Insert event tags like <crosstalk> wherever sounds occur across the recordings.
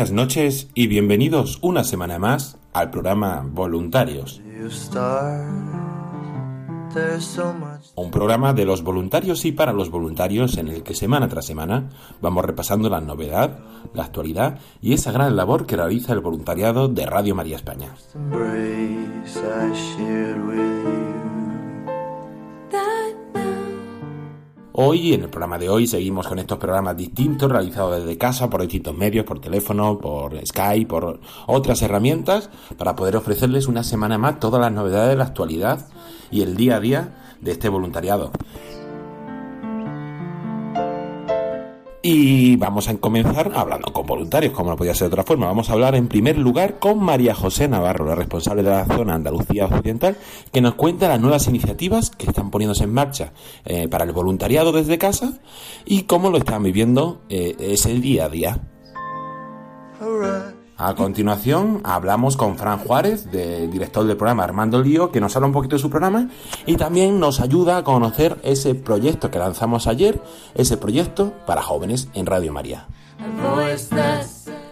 Buenas noches y bienvenidos una semana más al programa Voluntarios, un programa de los voluntarios y para los voluntarios en el que semana tras semana vamos repasando la novedad, la actualidad y esa gran labor que realiza el voluntariado de Radio María España. Hoy, en el programa de hoy, seguimos con estos programas distintos realizados desde casa por distintos medios, por teléfono, por Skype, por otras herramientas, para poder ofrecerles una semana más todas las novedades de la actualidad y el día a día de este voluntariado. Y vamos a comenzar hablando con voluntarios, como no podía ser de otra forma. Vamos a hablar en primer lugar con María José Navarro, la responsable de la zona Andalucía Occidental, que nos cuenta las nuevas iniciativas que están poniéndose en marcha eh, para el voluntariado desde casa y cómo lo están viviendo eh, ese día a día. A continuación hablamos con Fran Juárez, de- director del programa Armando Lío, que nos habla un poquito de su programa y también nos ayuda a conocer ese proyecto que lanzamos ayer, ese proyecto para jóvenes en Radio María.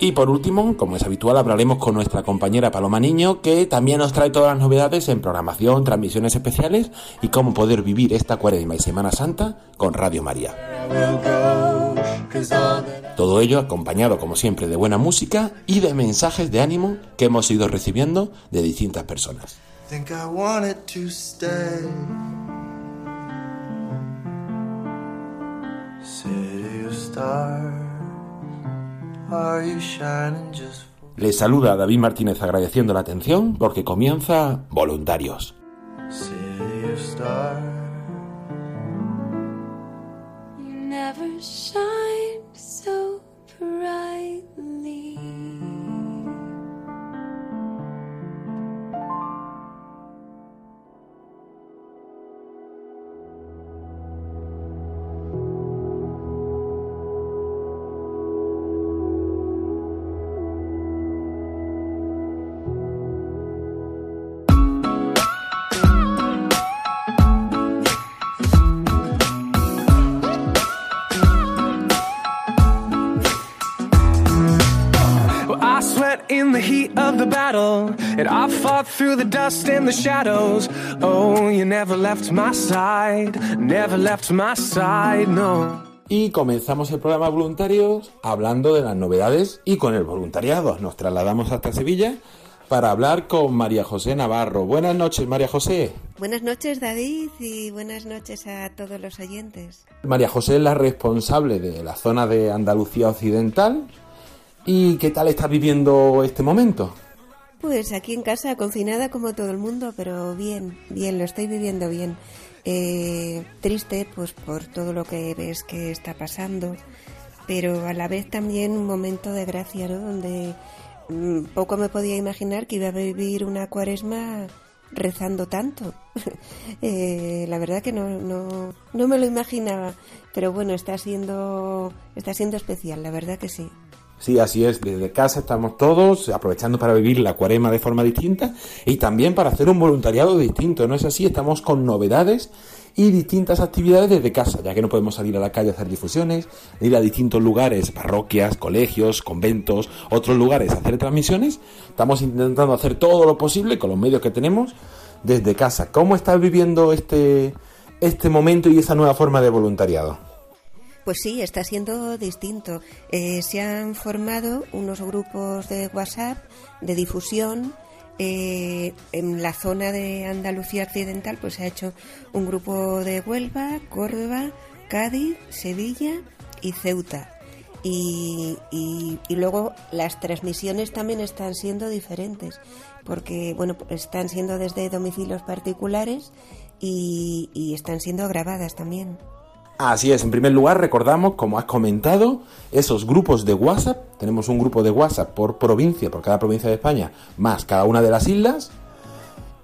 Y por último, como es habitual, hablaremos con nuestra compañera Paloma Niño, que también nos trae todas las novedades en programación, transmisiones especiales y cómo poder vivir esta cuaresma y Semana Santa con Radio María. Todo ello acompañado, como siempre, de buena música y de mensajes de ánimo que hemos ido recibiendo de distintas personas. Les saluda David Martínez agradeciendo la atención porque comienza Voluntarios. I fought through the dust and the shadows. Oh, you never left my side, never left my side, no. Y comenzamos el programa Voluntarios hablando de las novedades y con el voluntariado. Nos trasladamos hasta Sevilla para hablar con María José Navarro. Buenas noches, María José. Buenas noches David y buenas noches a todos los oyentes. María José es la responsable de la zona de Andalucía Occidental. ¿Y qué tal estás viviendo este momento? Pues aquí en casa, confinada como todo el mundo, pero bien, bien, lo estoy viviendo bien. Eh, triste pues por todo lo que ves que está pasando, pero a la vez también un momento de gracia, ¿no? Donde mm, poco me podía imaginar que iba a vivir una cuaresma rezando tanto. <laughs> Eh, la verdad que no, no, no me lo imaginaba, pero bueno, está siendo, está siendo especial, la verdad que sí. Sí, así es. Desde casa estamos todos aprovechando para vivir la cuarema de forma distinta y también para hacer un voluntariado distinto. ¿No es así? Estamos con novedades y distintas actividades desde casa, ya que no podemos salir a la calle a hacer difusiones, ir a distintos lugares, parroquias, colegios, conventos, otros lugares a hacer transmisiones. Estamos intentando hacer todo lo posible con los medios que tenemos desde casa. ¿Cómo estás viviendo este, este momento y esa nueva forma de voluntariado? Pues sí, está siendo distinto. Eh, se han formado unos grupos de WhatsApp de difusión. Eh, en la zona de Andalucía Occidental, pues se ha hecho un grupo de Huelva, Córdoba, Cádiz, Sevilla y Ceuta. Y, y, y luego las transmisiones también están siendo diferentes, porque bueno, están siendo desde domicilios particulares y, y están siendo grabadas también. Así es, en primer lugar recordamos, como has comentado, esos grupos de WhatsApp. Tenemos un grupo de WhatsApp por provincia, por cada provincia de España, más cada una de las islas.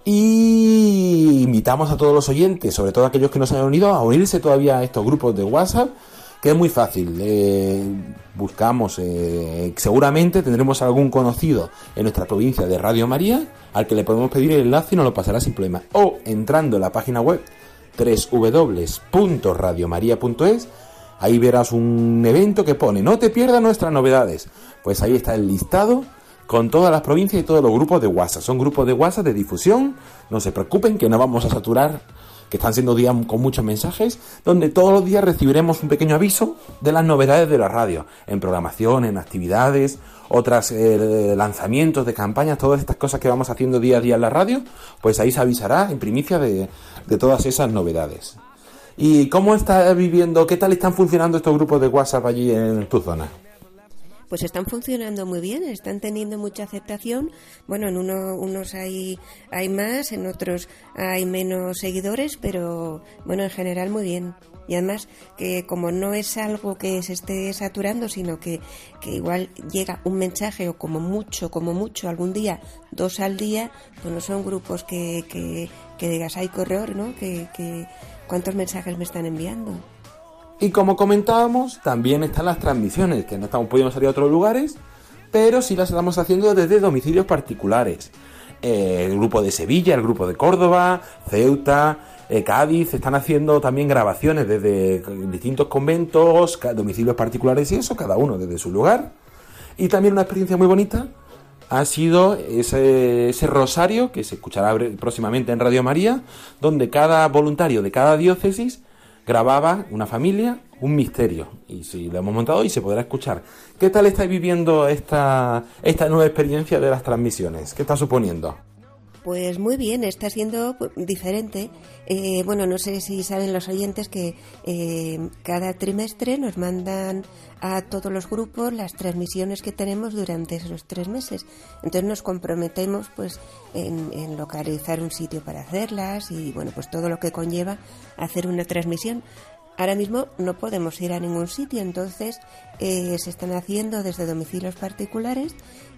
Y invitamos a todos los oyentes, sobre todo aquellos que no se han unido, a unirse todavía a estos grupos de WhatsApp, que es muy fácil. Eh, buscamos, eh, seguramente tendremos algún conocido en nuestra provincia de Radio María, al que le podemos pedir el enlace y nos lo pasará sin problema. O entrando en la página web www.radiomaria.es. Ahí verás un evento que pone no te pierdas nuestras novedades. Pues ahí está el listado con todas las provincias y todos los grupos de WhatsApp. Son grupos de WhatsApp de difusión. No se preocupen que no vamos a saturar, que están siendo días con muchos mensajes, donde todos los días recibiremos un pequeño aviso de las novedades de la radio, en programación, en actividades, otros eh, lanzamientos de campañas, todas estas cosas que vamos haciendo día a día en la radio, pues ahí se avisará en primicia de, de todas esas novedades. ¿Y cómo está viviendo, qué tal están funcionando estos grupos de WhatsApp allí en tu zona? Pues están funcionando muy bien, están teniendo mucha aceptación. Bueno, en uno, unos hay, hay más, en otros hay menos seguidores, pero bueno, en general muy bien. Y además que como no es algo que se esté saturando, sino que, que igual llega un mensaje o como mucho, como mucho, algún día, dos al día, pues no son grupos que, que, que digas, hay corredor, ¿no? Que, que cuántos mensajes me están enviando. Y como comentábamos, también están las transmisiones, que no estamos pudiendo salir a otros lugares, pero sí las estamos haciendo desde domicilios particulares. Eh, el grupo de Sevilla, el grupo de Córdoba, Ceuta, eh, Cádiz, están haciendo también grabaciones desde distintos conventos, domicilios particulares y eso, cada uno desde su lugar. Y también una experiencia muy bonita ha sido ese, rosario que se escuchará próximamente en Radio María, donde cada voluntario de cada diócesis grababa una familia, un misterio. Y si lo hemos montado y se podrá escuchar. ¿Qué tal estáis viviendo esta, esta nueva experiencia de las transmisiones? ¿Qué está suponiendo? Pues muy bien, está siendo pues, diferente. Eh, bueno, no sé si saben los oyentes que eh, cada trimestre nos mandan a todos los grupos las transmisiones que tenemos durante esos tres meses. Entonces nos comprometemos pues en, localizar un sitio para hacerlas y bueno pues todo lo que conlleva hacer una transmisión. Ahora mismo no podemos ir a ningún sitio, entonces eh, se están haciendo desde domicilios particulares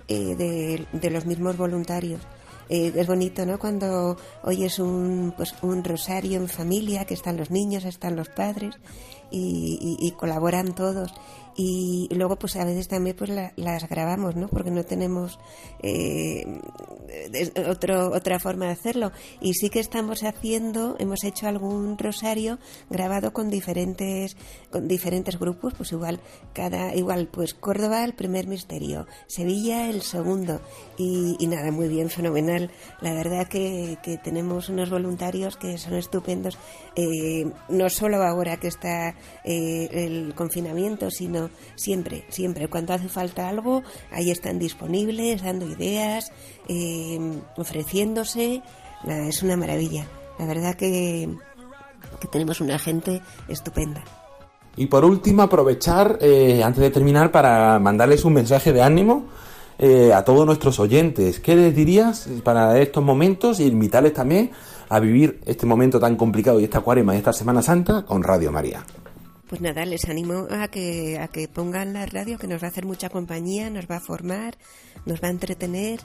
eh, de los mismos voluntarios. Eh, es bonito, ¿no? Cuando oyes un, pues, un rosario en familia, que están los niños, están los padres y, colaboran todos. Y luego, pues a veces también pues la- las grabamos, ¿no? Porque no tenemos eh, otro, otra forma de hacerlo. Y sí que estamos haciendo, hemos hecho algún rosario grabado con diferentes, con diferentes grupos, pues igual cada, igual pues Córdoba el primer misterio, Sevilla el segundo y, y nada, muy bien, fenomenal. La verdad que, que tenemos unos voluntarios que son estupendos, eh, no solo ahora que está eh, el confinamiento, sino siempre, siempre. Cuando hace falta algo, ahí están disponibles, dando ideas, eh, ofreciéndose. Nada, es una maravilla. La verdad que, que tenemos una gente estupenda. Y por último, aprovechar, eh, antes de terminar, para mandarles un mensaje de ánimo eh, a todos nuestros oyentes. ¿Qué les dirías para estos momentos y invitarles también a vivir este momento tan complicado y esta cuarema y esta Semana Santa con Radio María? Pues nada, les animo a que, a que pongan la radio, que nos va a hacer mucha compañía, nos va a formar, nos va a entretener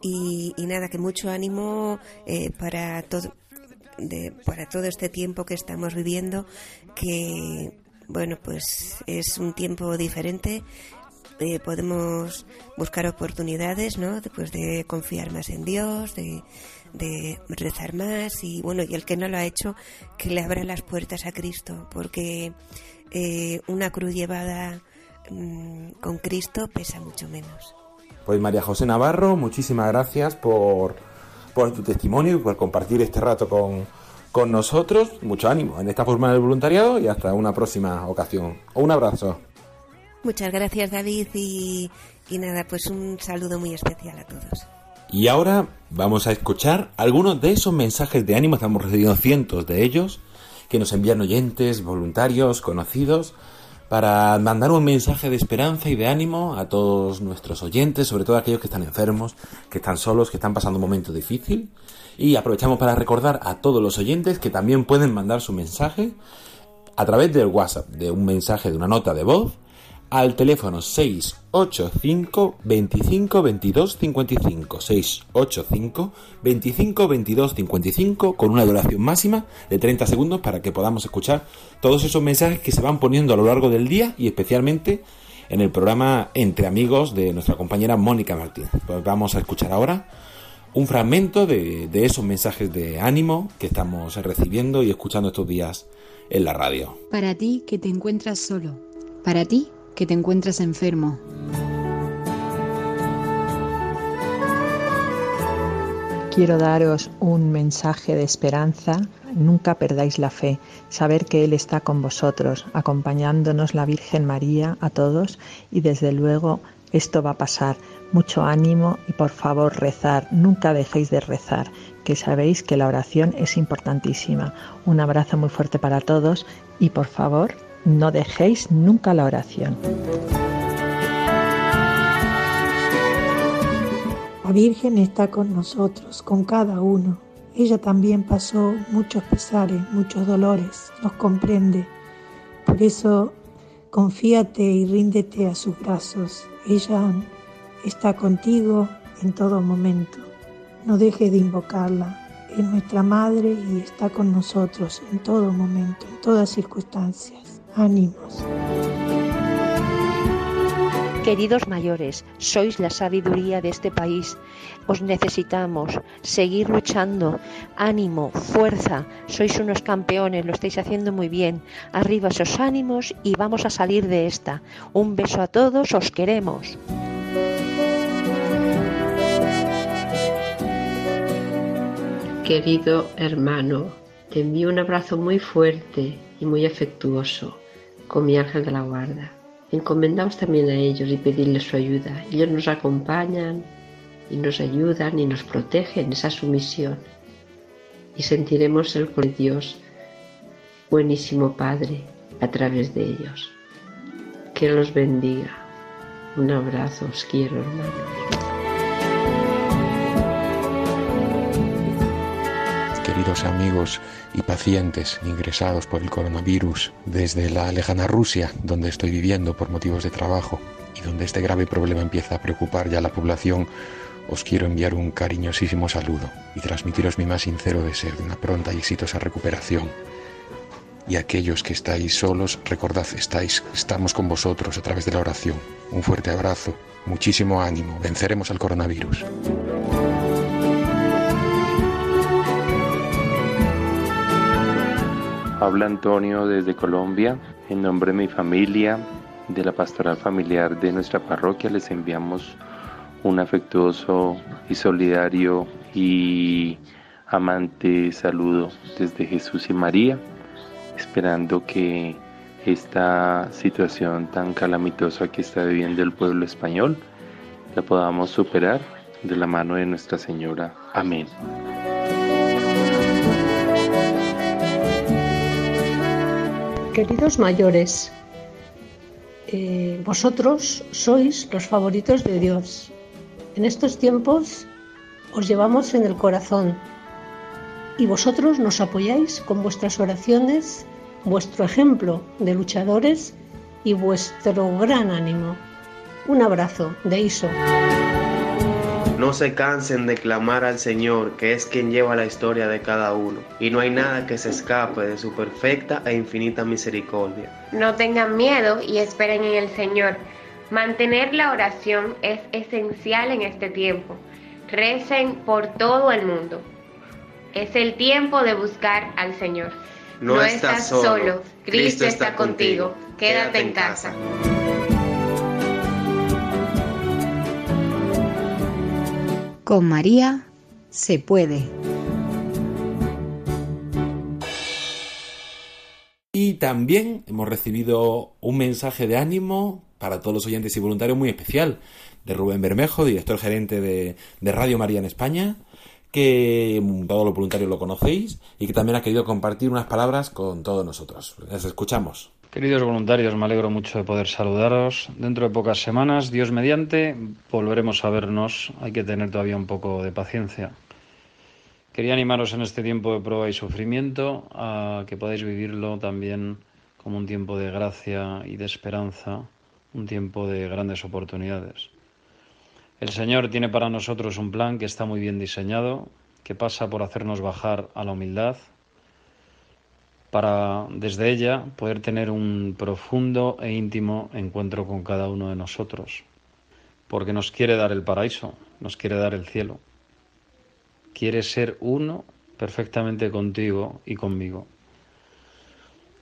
y, y nada, que mucho ánimo eh, para todo. De, para todo este tiempo que estamos viviendo, que bueno, pues es un tiempo diferente, eh, podemos buscar oportunidades, ¿no? Después de confiar más en Dios, de, de rezar más y bueno, y el que no lo ha hecho, que le abra las puertas a Cristo, porque eh, una cruz llevada mm, con Cristo pesa mucho menos. Pues María José Navarro, muchísimas gracias por, por tu testimonio y por compartir este rato con, con nosotros. Mucho ánimo en esta forma del voluntariado y hasta una próxima ocasión. Un abrazo. Muchas gracias David y, y nada, pues un saludo muy especial a todos. Y ahora vamos a escuchar algunos de esos mensajes de ánimo, estamos recibiendo cientos de ellos, que nos envían oyentes, voluntarios, conocidos, para mandar un mensaje de esperanza y de ánimo a todos nuestros oyentes, sobre todo aquellos que están enfermos, que están solos, que están pasando un momento difícil. Y aprovechamos para recordar a todos los oyentes que también pueden mandar su mensaje a través del WhatsApp, de un mensaje, de una nota de voz, al teléfono 685 25 22 55 685 25 22 55 con una duración máxima de 30 segundos para que podamos escuchar todos esos mensajes que se van poniendo a lo largo del día y especialmente en el programa Entre Amigos de nuestra compañera Mónica Martínez. Pues vamos a escuchar ahora un fragmento de esos mensajes de ánimo que estamos recibiendo y escuchando estos días en la radio. Para ti que te encuentras solo. Para ti que te encuentras enfermo. Quiero daros un mensaje de esperanza. Nunca perdáis la fe. Saber que Él está con vosotros, acompañándonos la Virgen María a todos y desde luego esto va a pasar. Mucho ánimo y por favor rezar. Nunca dejéis de rezar, que sabéis que la oración es importantísima. Un abrazo muy fuerte para todos y por favor no dejéis nunca la oración. La Virgen está con nosotros, con cada uno. Ella también pasó muchos pesares, muchos dolores, nos comprende. Por eso confíate y ríndete a sus brazos. Ella está contigo en todo momento. No dejes de invocarla. Es nuestra madre y está con nosotros en todo momento, en todas circunstancias. Ánimos. Queridos mayores, sois la sabiduría de este país. Os necesitamos. Seguir luchando. Ánimo, fuerza. Sois unos campeones, lo estáis haciendo muy bien. Arriba esos ánimos y vamos a salir de esta. Un beso a todos, os queremos. Querido hermano, te envío un abrazo muy fuerte y muy afectuoso con mi ángel de la guarda. Encomendaos también a ellos y pedirles su ayuda. Ellos nos acompañan y nos ayudan y nos protegen esa sumisión. Y sentiremos el con Dios, buenísimo Padre, a través de ellos. Que los bendiga. Un abrazo, os quiero hermanos. Queridos amigos y pacientes ingresados por el coronavirus desde la lejana Rusia, donde estoy viviendo por motivos de trabajo y donde este grave problema empieza a preocupar ya a la población, os quiero enviar un cariñosísimo saludo y transmitiros mi más sincero deseo de una pronta y exitosa recuperación. Y aquellos que estáis solos, recordad, estáis, estamos con vosotros a través de la oración. Un fuerte abrazo, muchísimo ánimo, venceremos al coronavirus. Habla Antonio desde Colombia. En nombre de mi familia, de la pastoral familiar de nuestra parroquia, les enviamos un afectuoso y solidario y amante saludo desde Jesús y María, esperando que esta situación tan calamitosa que está viviendo el pueblo español la podamos superar de la mano de Nuestra Señora. Amén. Queridos mayores, eh, vosotros sois los favoritos de Dios. En estos tiempos os llevamos en el corazón y vosotros nos apoyáis con vuestras oraciones, vuestro ejemplo de luchadores y vuestro gran ánimo. Un abrazo de Iso. No se cansen de clamar al Señor, que es quien lleva la historia de cada uno, y no hay nada que se escape de su perfecta e infinita misericordia. No tengan miedo y esperen en el Señor. Mantener la oración es esencial en este tiempo. Recen por todo el mundo. Es el tiempo de buscar al Señor. No, estás solo, Cristo está contigo. Quédate en casa. Con María se puede. Y también hemos recibido un mensaje de ánimo para todos los oyentes y voluntarios muy especial de Rubén Bermejo, director gerente de, de Radio María en España, que todos los voluntarios lo conocéis y que también ha querido compartir unas palabras con todos nosotros. Les escuchamos. Queridos voluntarios, me alegro mucho de poder saludaros. Dentro de pocas semanas, Dios mediante, volveremos a vernos. Hay que tener todavía un poco de paciencia. Quería animaros en este tiempo de prueba y sufrimiento a que podáis vivirlo también como un tiempo de gracia y de esperanza, un tiempo de grandes oportunidades. El Señor tiene para nosotros un plan que está muy bien diseñado, que pasa por hacernos bajar a la humildad, para desde ella poder tener un profundo e íntimo encuentro con cada uno de nosotros, porque nos quiere dar el paraíso, nos quiere dar el cielo, quiere ser uno perfectamente contigo y conmigo.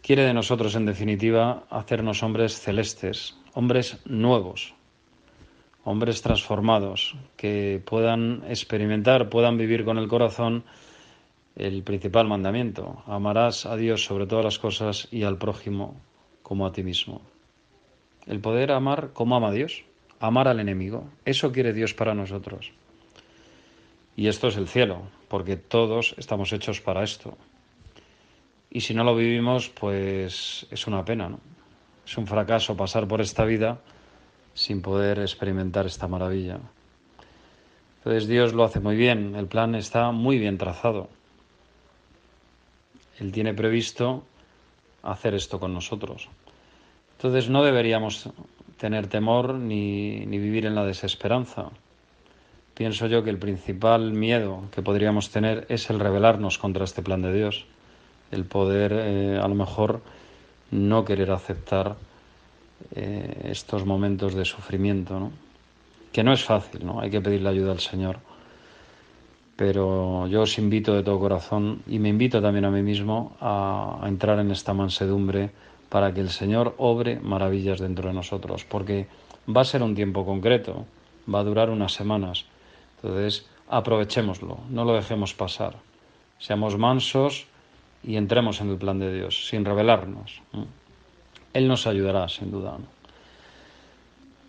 Quiere de nosotros, en definitiva, hacernos hombres celestes, hombres nuevos, hombres transformados, que puedan experimentar, puedan vivir con el corazón el principal mandamiento. Amarás a Dios sobre todas las cosas y al prójimo como a ti mismo. El poder amar como ama Dios, amar al enemigo. Eso quiere Dios para nosotros. Y esto es el cielo, porque todos estamos hechos para esto. Y si no lo vivimos, pues es una pena, ¿no? Es un fracaso pasar por esta vida sin poder experimentar esta maravilla. Entonces Dios lo hace muy bien, el plan está muy bien trazado. Él tiene previsto hacer esto con nosotros. Entonces no deberíamos tener temor ni, ni vivir en la desesperanza. Pienso yo que el principal miedo que podríamos tener es el rebelarnos contra este plan de Dios, el poder eh, a lo mejor no querer aceptar eh, estos momentos de sufrimiento, que no es fácil, ¿no? hay que pedirle ayuda al Señor. Pero yo os invito de todo corazón y me invito también a mí mismo a, entrar en esta mansedumbre para que el Señor obre maravillas dentro de nosotros, porque va a ser un tiempo concreto, va a durar unas semanas. Entonces, aprovechémoslo, no lo dejemos pasar. Seamos mansos y entremos en el plan de Dios, sin rebelarnos. Él nos ayudará, sin duda.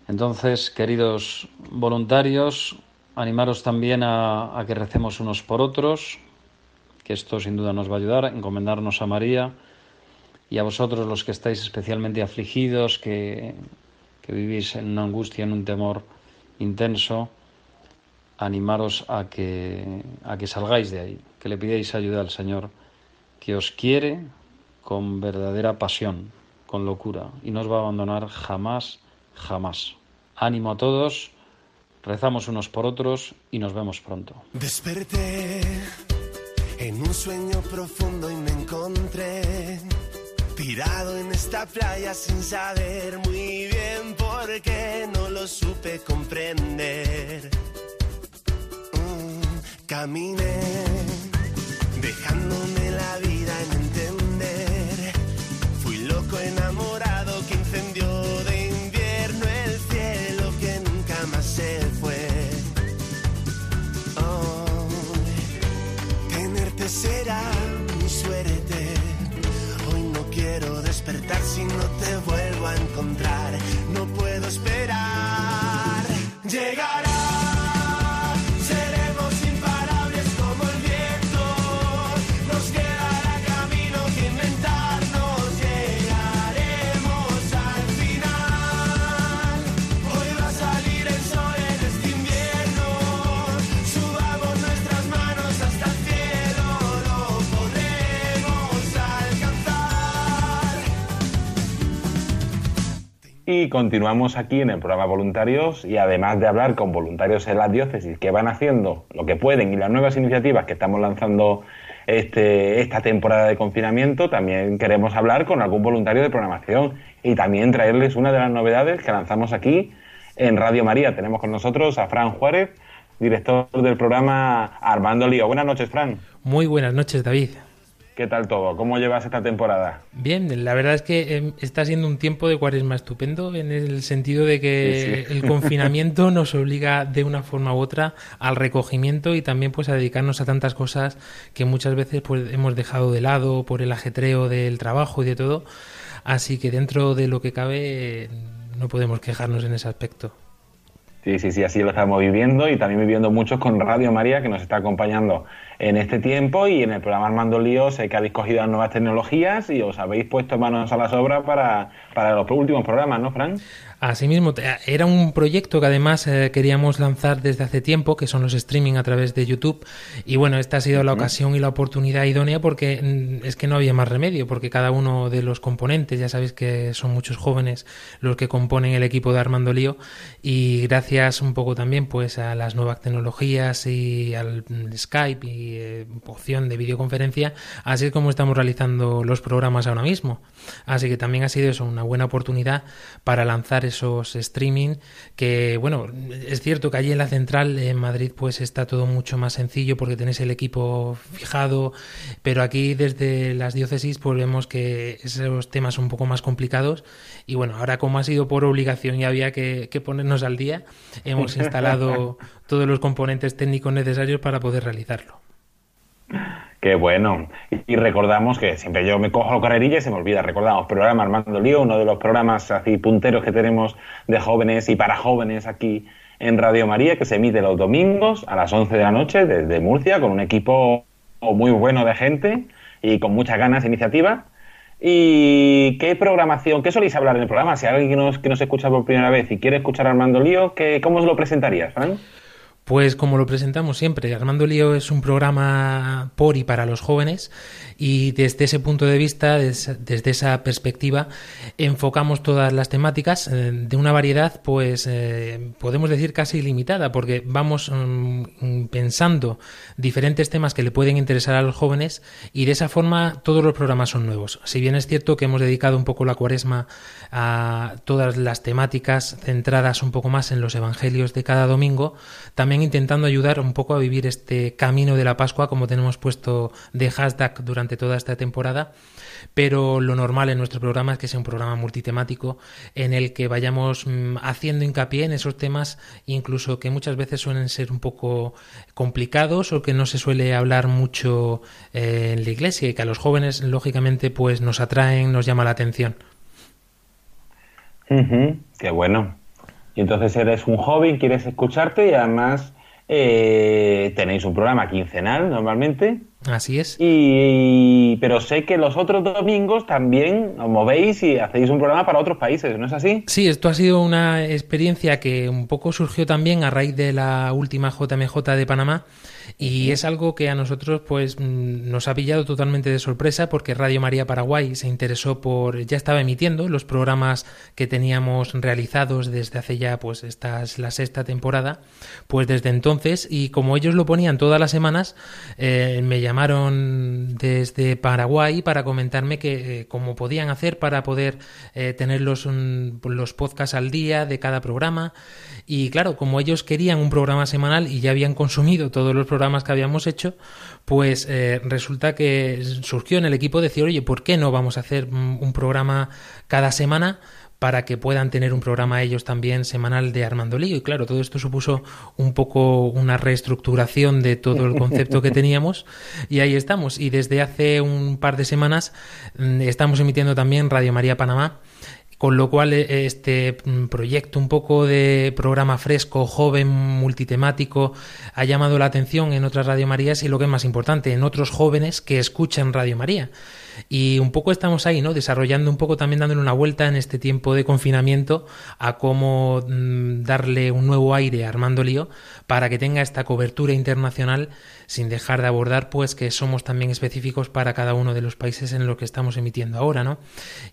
Entonces, queridos voluntarios, animaros también a, que recemos unos por otros, que esto sin duda nos va a ayudar, encomendarnos a María y a vosotros los que estáis especialmente afligidos, que, que vivís en una angustia, en un temor intenso, animaros a que, a que salgáis de ahí, que le pidáis ayuda al Señor, que os quiere con verdadera pasión, con locura, y no os va a abandonar jamás, jamás. Ánimo a todos, rezamos unos por otros y nos vemos pronto. Desperté en un sueño profundo y me encontré tirado en esta playa sin saber muy bien por qué no lo supe comprender. Mm, caminé dejándome la vida en entender. Fui loco enamorado será mi suerte. Hoy no quiero despertar si no te vuelvo a encontrar. No puedo esperar. Llegará. Continuamos aquí en el programa Voluntarios y además de hablar con voluntarios en las diócesis que van haciendo lo que pueden y las nuevas iniciativas que estamos lanzando este, esta temporada de confinamiento, también queremos hablar con algún voluntario de programación y también traerles una de las novedades que lanzamos aquí en Radio María. Tenemos con nosotros a Fran Juárez, director del programa Armando Lío. Buenas noches, Fran. Muy buenas noches, David. ¿Qué tal todo? ¿Cómo llevas esta temporada? Bien, la verdad es que em, está siendo un tiempo de cuaresma estupendo en el sentido de que <laughs> el confinamiento nos obliga de una forma u otra al recogimiento y también pues a dedicarnos a tantas cosas que muchas veces pues hemos dejado de lado por el ajetreo del trabajo y de todo. Así que dentro de lo que cabe no podemos quejarnos en ese aspecto. Sí, sí, sí, así lo estamos viviendo y también viviendo muchos con Radio María que nos está acompañando en este tiempo y en el programa Armando Lío sé que habéis cogido las nuevas tecnologías y os habéis puesto manos a las obras para, para los últimos programas, ¿no, Fran? Asimismo, era un proyecto que además eh, queríamos lanzar desde hace tiempo, que son los streaming a través de YouTube. Y bueno, esta ha sido la ocasión y la oportunidad idónea porque mm, es que no había más remedio, porque cada uno de los componentes, ya sabéis que son muchos jóvenes los que componen el equipo de Armando Lío, y gracias un poco también pues a las nuevas tecnologías y al Skype y eh, opción de videoconferencia, así es como estamos realizando los programas ahora mismo. Así que también ha sido eso, una buena oportunidad para lanzar esos streaming que, bueno, es cierto que allí en la central en Madrid pues está todo mucho más sencillo porque tenéis el equipo fijado, pero aquí desde las diócesis pues vemos que esos temas son un poco más complicados y bueno, ahora como ha sido por obligación y había que, que ponernos al día, hemos <laughs> instalado todos los componentes técnicos necesarios para poder realizarlo. Qué bueno. Y recordamos que siempre yo me cojo carrerilla y se me olvida. Recordamos, programa Armando Lío, uno de los programas así punteros que tenemos de jóvenes y para jóvenes aquí en Radio María, que se emite los domingos a las 11 de la noche desde Murcia, con un equipo muy bueno de gente y con muchas ganas de iniciativa. ¿Y qué programación, qué soléis hablar en el programa? Si alguien que nos, que nos escucha por primera vez y quiere escuchar Armando Lío, ¿qué, ¿cómo os lo presentarías, Fran? Pues como lo presentamos siempre, Armando Lío es un programa por y para los jóvenes y desde ese punto de vista, desde esa perspectiva, enfocamos todas las temáticas eh, de una variedad, pues eh, podemos decir casi ilimitada, porque vamos mm, pensando diferentes temas que le pueden interesar a los jóvenes y de esa forma todos los programas son nuevos. Si bien es cierto que hemos dedicado un poco la cuaresma a todas las temáticas centradas un poco más en los evangelios de cada domingo, también intentando ayudar un poco a vivir este camino de la Pascua, como tenemos puesto de hashtag durante toda esta temporada. Pero lo normal en nuestro programa es que sea un programa multitemático en el que vayamos mm, haciendo hincapié en esos temas, incluso que muchas veces suelen ser un poco complicados o que no se suele hablar mucho eh, en la iglesia y que a los jóvenes, lógicamente, pues nos atraen, nos llama la atención. Qué bueno. Y entonces eres un joven, quieres escucharte y además eh, tenéis un programa quincenal normalmente. Así es. Y, pero sé que los otros domingos también os movéis y hacéis un programa para otros países, ¿no es así? Sí, esto ha sido una experiencia que un poco surgió también a raíz de la última JMJ de Panamá y es algo que a nosotros pues mm, nos ha pillado totalmente de sorpresa porque Radio María Paraguay se interesó por ya estaba emitiendo los programas que teníamos realizados desde hace ya pues esta es la sexta temporada pues desde entonces. Y como ellos lo ponían todas las semanas eh, me llamaron desde Paraguay para comentarme que eh, cómo podían hacer para poder eh, tener los, mm, los podcasts al día de cada programa. Y claro como ellos querían un programa semanal y ya habían consumido todos los programas que habíamos hecho, pues eh, resulta que surgió en el equipo decir, oye, ¿por qué no vamos a hacer un programa cada semana? para que puedan tener un programa ellos también semanal de Armando Lío. Y claro, todo esto supuso un poco una reestructuración de todo el concepto que teníamos y ahí estamos. Y desde hace un par de semanas mm, estamos emitiendo también Radio María Panamá con lo cual eh, este mm, proyecto un poco de programa fresco, joven, multitemático, ha llamado la atención en otras Radio Marías y lo que es más importante, en otros jóvenes que escuchan Radio María. Y un poco estamos ahí, ¿no? Desarrollando un poco también dándole una vuelta en este tiempo de confinamiento a cómo mm, darle un nuevo aire a Armando Lío para que tenga esta cobertura internacional sin dejar de abordar pues que somos también específicos para cada uno de los países en los que estamos emitiendo ahora, ¿no?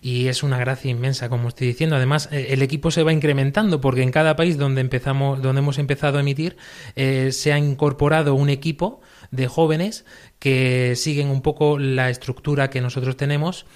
Y es una gracia inmensa, como estoy diciendo. Además, eh, el equipo se va incrementando porque en cada país donde empezamos, donde hemos empezado a emitir, eh, se ha incorporado un equipo de jóvenes que siguen un poco la estructura que nosotros tenemos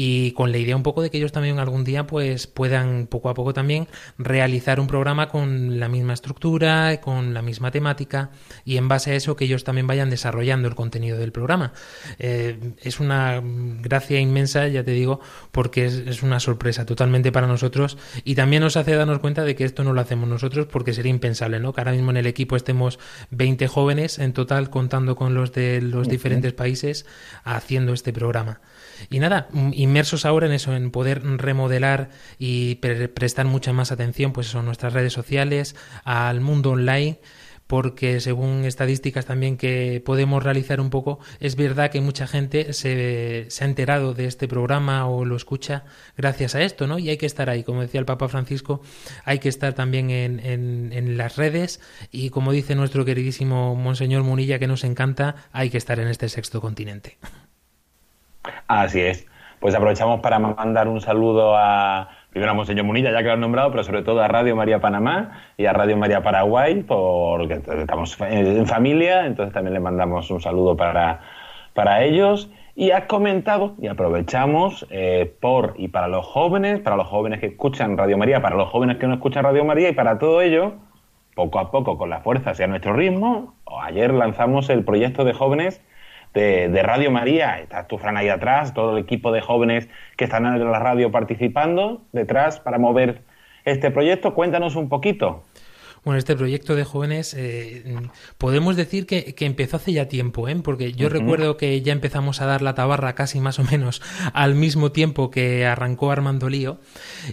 y con la idea un poco de que ellos también algún día pues puedan poco a poco también realizar un programa con la misma estructura, con la misma temática y en base a eso que ellos también vayan desarrollando el contenido del programa. Eh, es una gracia inmensa, ya te digo, porque es, es, una sorpresa totalmente para nosotros y también nos hace darnos cuenta de que esto no lo hacemos nosotros porque sería impensable, ¿no? Que ahora mismo en el equipo estemos 20 jóvenes en total contando con los de los diferentes países haciendo este programa. Y nada, mm, inmersos ahora en eso, en poder remodelar y pre prestar mucha más atención pues eso, a nuestras redes sociales, al mundo online porque según estadísticas también que podemos realizar un poco, es verdad que mucha gente se, se, ha enterado de este programa o lo escucha gracias a esto, ¿no? Y hay que estar ahí, como decía el Papa Francisco, hay que estar también en, en, en las redes y como dice nuestro queridísimo Monseñor Munilla, que nos encanta, hay que estar en este sexto continente. Así es. Pues aprovechamos para mandar un saludo a primero a Monseñor Munilla, ya que lo han nombrado, pero sobre todo a Radio María Panamá y a Radio María Paraguay, porque estamos en familia, entonces también le mandamos un saludo para, para ellos. Y has comentado, y aprovechamos, eh, por y para los jóvenes, para los jóvenes que escuchan Radio María, para los jóvenes que no escuchan Radio María, y para todo ello, poco a poco, con la fuerza hacia nuestro ritmo, ayer lanzamos el proyecto de jóvenes de, de, Radio María. Está tu Fran ahí atrás, todo el equipo de jóvenes que están en la radio participando detrás para mover este proyecto. Cuéntanos un poquito. Bueno, este proyecto de jóvenes eh, podemos decir que, que, empezó hace ya tiempo, ¿eh? porque yo uh -huh. recuerdo que ya empezamos a dar la tabarra casi más o menos al mismo tiempo que arrancó Armando Lío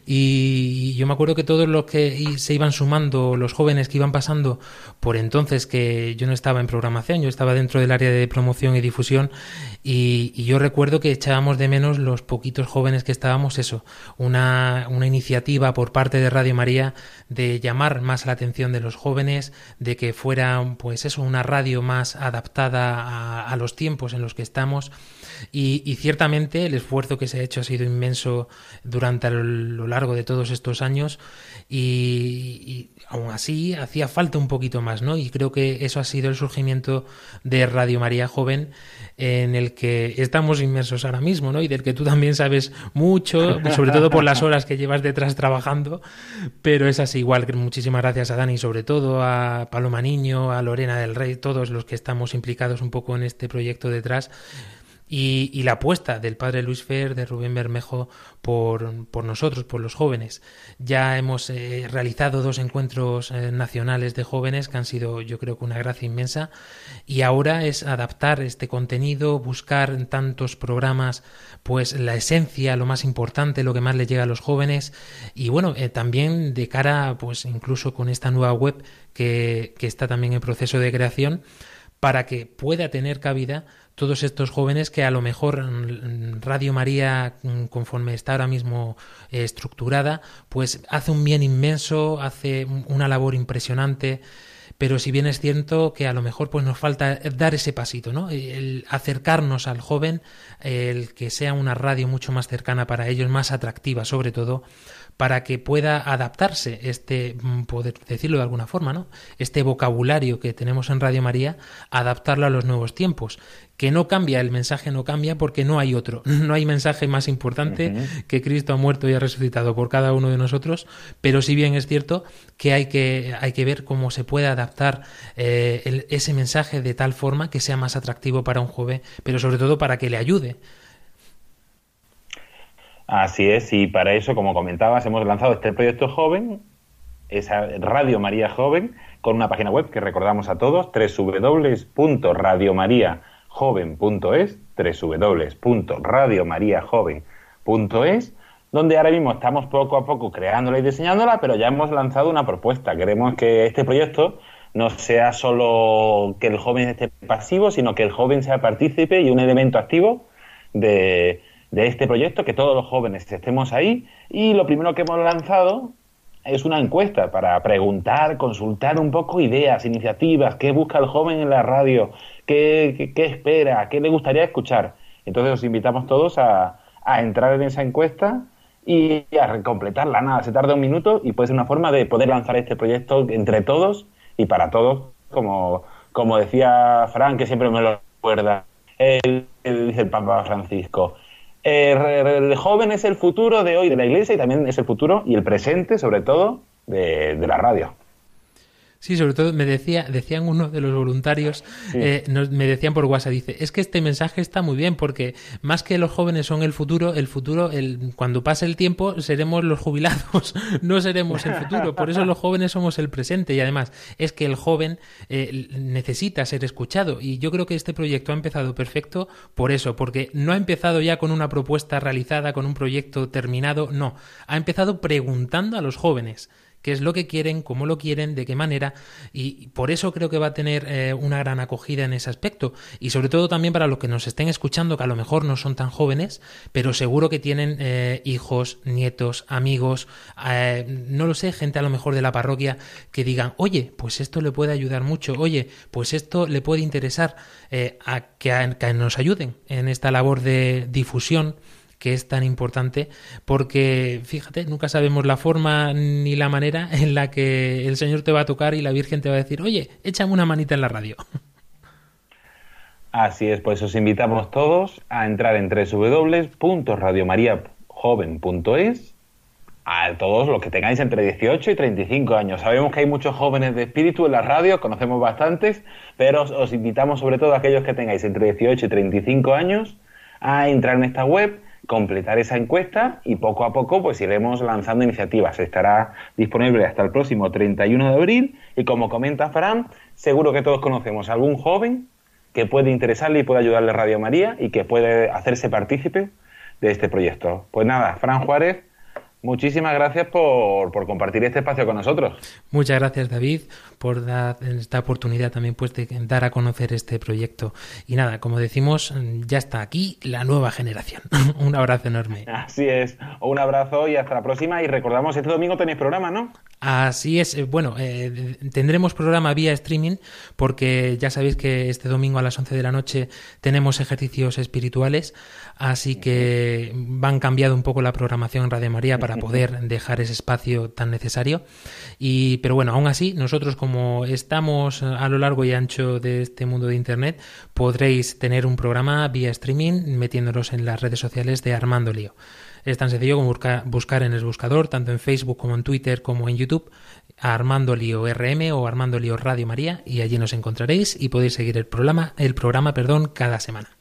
y yo me acuerdo que todos los que se iban sumando, los jóvenes que iban pasando por entonces que yo no estaba en programación, yo estaba dentro del área de promoción y difusión y, y yo recuerdo que echábamos de menos los poquitos jóvenes que estábamos eso, una, una iniciativa por parte de Radio María de llamar más la atención de los jóvenes, de que fuera pues eso, una radio más adaptada a, a los tiempos en los que estamos. Y, y, ciertamente el esfuerzo que se ha hecho ha sido inmenso durante lo largo de todos estos años y, y, aún así hacía falta un poquito más, ¿no? Y creo que eso ha sido el surgimiento de Radio María Joven en el que estamos inmersos ahora mismo, ¿no? Y del que tú también sabes mucho, sobre todo por las horas que llevas detrás trabajando, pero es así igual. Muchísimas gracias a Dani, sobre todo a Paloma Niño, a Lorena del Rey, todos los que estamos implicados un poco en este proyecto detrás. Y, y, la apuesta del padre Luis Fer, de Rubén Bermejo, por, por nosotros, por los jóvenes. Ya hemos eh, realizado dos encuentros eh, nacionales de jóvenes que han sido, yo creo que una gracia inmensa. Y ahora es adaptar este contenido, buscar en tantos programas, pues la esencia, lo más importante, lo que más le llega a los jóvenes. Y bueno, eh, también de cara, pues incluso con esta nueva web que, que está también en proceso de creación, para que pueda tener cabida todos estos jóvenes que a lo mejor Radio María, conforme está ahora mismo eh, estructurada, pues hace un bien inmenso, hace una labor impresionante, pero si bien es cierto que a lo mejor pues nos falta dar ese pasito, ¿no? El acercarnos al joven, el que sea una radio mucho más cercana para ellos, más atractiva sobre todo, para que pueda adaptarse este, poder decirlo de alguna forma, ¿no? Este vocabulario que tenemos en Radio María, adaptarlo a los nuevos tiempos. Que no cambia, el mensaje no cambia porque no hay otro. <laughs> No hay mensaje más importante uh -huh. que Cristo ha muerto y ha resucitado por cada uno de nosotros, pero si bien es cierto que hay que, hay que ver cómo se puede adaptar eh, el, ese mensaje de tal forma que sea más atractivo para un joven, pero sobre todo para que le ayude. Así es, y para eso, como comentabas, hemos lanzado este proyecto joven, esa Radio María Joven, con una página web que recordamos a todos, www.radiomariajoven.es, www.radiomariajoven.es, donde ahora mismo estamos poco a poco creándola y diseñándola, pero ya hemos lanzado una propuesta. Queremos que este proyecto no sea solo que el joven esté pasivo, sino que el joven sea partícipe y un elemento activo de de este proyecto, que todos los jóvenes estemos ahí. Y lo primero que hemos lanzado es una encuesta para preguntar, consultar un poco ideas, iniciativas, qué busca el joven en la radio, qué, qué, espera, qué le gustaría escuchar. Entonces os invitamos todos a, a entrar en esa encuesta y a completarla. Nada, se tarda un minuto y puede ser una forma de poder lanzar este proyecto entre todos y para todos, como, como decía Fran, que siempre me lo recuerda, el, el Papa Francisco, el, el joven es el futuro de hoy de la iglesia y también es el futuro y el presente, sobre todo, de, de la radio. Sí, sobre todo me decía, decían uno de los voluntarios, eh, nos- me decían por WhatsApp, dice, es que este mensaje está muy bien porque más que los jóvenes son el futuro, el futuro, el, cuando pase el tiempo seremos los jubilados, <laughs> no seremos el futuro, por eso los jóvenes somos el presente y además es que el joven eh, necesita ser escuchado. Y yo creo que este proyecto ha empezado perfecto por eso, porque no ha empezado ya con una propuesta realizada, con un proyecto terminado, no, ha empezado preguntando a los jóvenes qué es lo que quieren, cómo lo quieren, de qué manera, y por eso creo que va a tener eh, una gran acogida en ese aspecto, y sobre todo también para los que nos estén escuchando, que a lo mejor no son tan jóvenes, pero seguro que tienen eh, hijos, nietos, amigos, eh, no lo sé, gente a lo mejor de la parroquia, que digan, oye, pues esto le puede ayudar mucho, oye, pues esto le puede interesar, a que, a- que nos ayuden en esta labor de difusión que es tan importante porque fíjate, nunca sabemos la forma ni la manera <laughs> en la que el Señor te va a tocar y la Virgen te va a decir, oye, échame una manita en la radio. Así es, pues os invitamos todos a entrar en www.radiomariajoven.es a todos los que tengáis entre 18 y 35 años. Sabemos que hay muchos jóvenes de espíritu en la radio, conocemos bastantes, pero os, os invitamos sobre todo a aquellos que tengáis entre 18 y 35 años a entrar en esta web, completar esa encuesta y poco a poco pues iremos lanzando iniciativas. Estará disponible hasta el próximo 31 de abril y como comenta Fran, seguro que todos conocemos a algún joven que puede interesarle y puede ayudarle Radio María y que puede hacerse partícipe de este proyecto. Pues nada, Fran Juárez, muchísimas gracias por, por compartir este espacio con nosotros. Muchas gracias David por dar esta oportunidad también pues de dar a conocer este proyecto. Y nada, como decimos, ya está aquí la nueva generación. <laughs> Un abrazo enorme. Así es, un abrazo y hasta la próxima y recordamos, este domingo tenéis programa, ¿no? Así es, eh, bueno, eh, tendremos programa vía streaming porque ya sabéis que este domingo a las 11 de la noche tenemos ejercicios espirituales, así que van cambiando un poco la programación en Radio María para poder dejar ese espacio tan necesario. Y, pero bueno, aún así, nosotros como estamos a lo largo y ancho de este mundo de Internet, podréis tener un programa vía streaming metiéndolos en las redes sociales de Armando Lío. Es tan sencillo como buscar, buscar en el buscador, tanto en Facebook como en Twitter como en YouTube, a Armando Lío RM o Armando Lío Radio María y allí nos encontraréis y podéis seguir el programa, el programa, perdón, cada semana.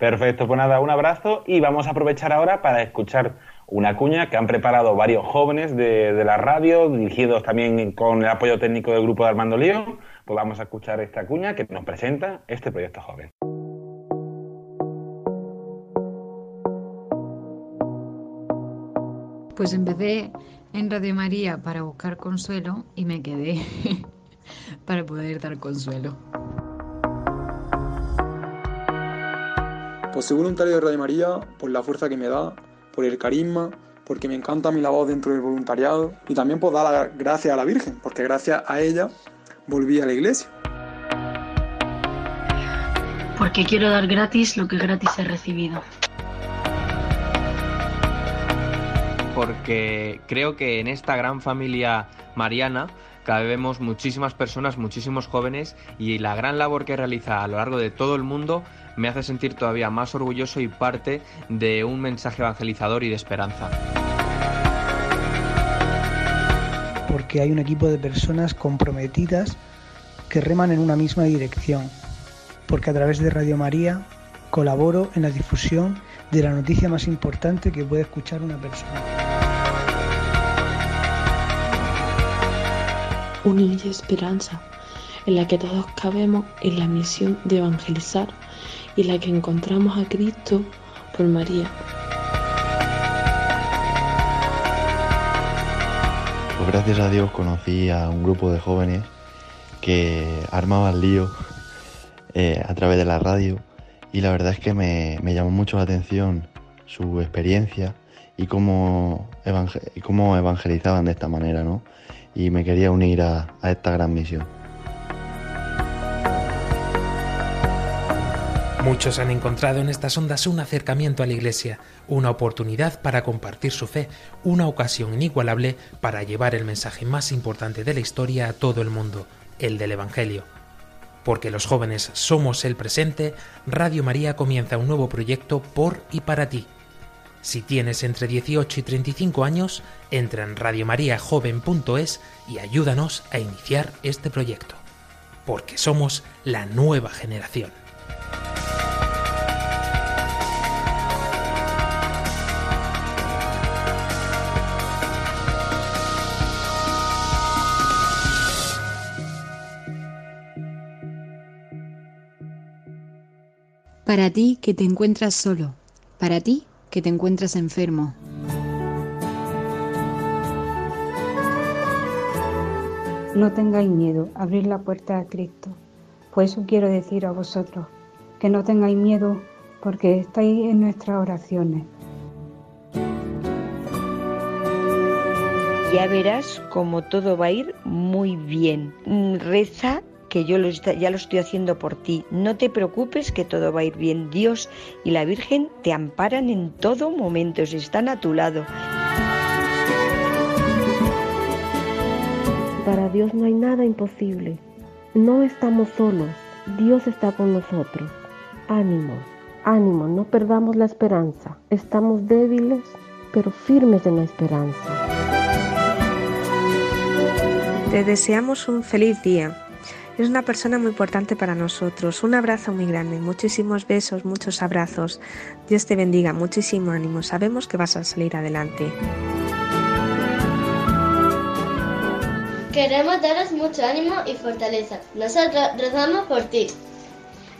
Perfecto, pues nada, un abrazo y vamos a aprovechar ahora para escuchar una cuña que han preparado varios jóvenes de, de la radio, dirigidos también con el apoyo técnico del grupo de Armando Lío. Pues vamos a escuchar esta cuña que nos presenta este proyecto joven. Pues empecé en Radio María para buscar consuelo y me quedé <laughs> para poder dar consuelo. Pues soy voluntario de Radio María por la fuerza que me da, por el carisma, porque me encanta mi labor dentro del voluntariado y también por dar la gracias a la Virgen, porque gracias a ella volví a la iglesia. Porque quiero dar gratis lo que gratis he recibido. porque creo que en esta gran familia mariana cabemos muchísimas personas, muchísimos jóvenes y la gran labor que realiza a lo largo de todo el mundo me hace sentir todavía más orgulloso y parte de un mensaje evangelizador y de esperanza. Porque hay un equipo de personas comprometidas que reman en una misma dirección. Porque a través de Radio María colaboro en la difusión de la noticia más importante que puede escuchar una persona. Unidad y esperanza, en la que todos cabemos en la misión de evangelizar y la que encontramos a Cristo por María. Pues gracias a Dios conocí a un grupo de jóvenes que armaban lío eh, a través de la radio y la verdad es que me, me llamó mucho la atención su experiencia y cómo, cómo evangelizaban de esta manera, ¿no? Y me quería unir a, esta gran misión. Muchos han encontrado en estas ondas un acercamiento a la Iglesia, una oportunidad para compartir su fe, una ocasión inigualable para llevar el mensaje más importante de la historia a todo el mundo, el del Evangelio. Porque los jóvenes somos el presente, Radio María comienza un nuevo proyecto por y para ti. Si tienes entre 18 y 35 años, entra en radiomariajoven.es y ayúdanos a iniciar este proyecto. Porque somos la nueva generación. Para ti que te encuentras solo, para ti que te encuentras enfermo. No tengáis miedo, abrir la puerta a Cristo. Por eso quiero decir a vosotros que no tengáis miedo porque estáis en nuestras oraciones. Ya verás como todo va a ir muy bien. Reza que yo ya lo estoy haciendo por ti. No te preocupes que todo va a ir bien. Dios y la Virgen te amparan en todo momento, están a tu lado. Para Dios no hay nada imposible. No estamos solos. Dios está con nosotros. Ánimo, ánimo, no perdamos la esperanza. Estamos débiles, pero firmes en la esperanza. Te deseamos un feliz día es una persona muy importante para nosotros. Un abrazo muy grande, muchísimos besos, muchos abrazos. Dios te bendiga, muchísimo ánimo. Sabemos que vas a salir adelante. Queremos daros mucho ánimo y fortaleza. Nosotros rezamos por ti.